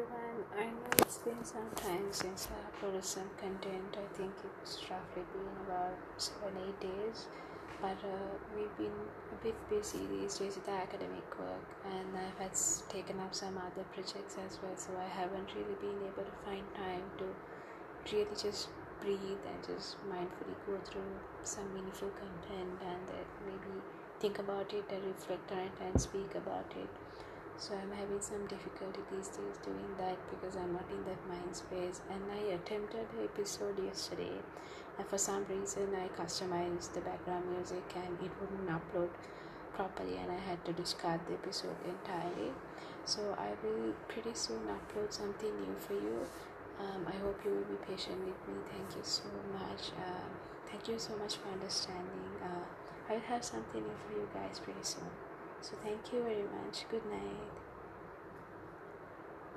everyone. I know it's been some time since I uploaded some content. I think it's roughly been about seven, eight days. But uh, we've been a bit busy these days with the academic work, and I've had taken up some other projects as well. So I haven't really been able to find time to really just breathe and just mindfully go through some meaningful content and uh, maybe think about it and reflect on it and speak about it so i'm having some difficulty these days doing that because i'm not in that mind space. And i attempted the episode yesterday. And for some reason i customized the background music and it wouldn't upload properly and i had to discard the episode entirely. So i will pretty soon upload something new for you. Um, i hope you will be patient with me. Thank you so much. Um, thank you so much for understanding. Uh, i'll have something new for you guys pretty soon so thank you very much. Good night.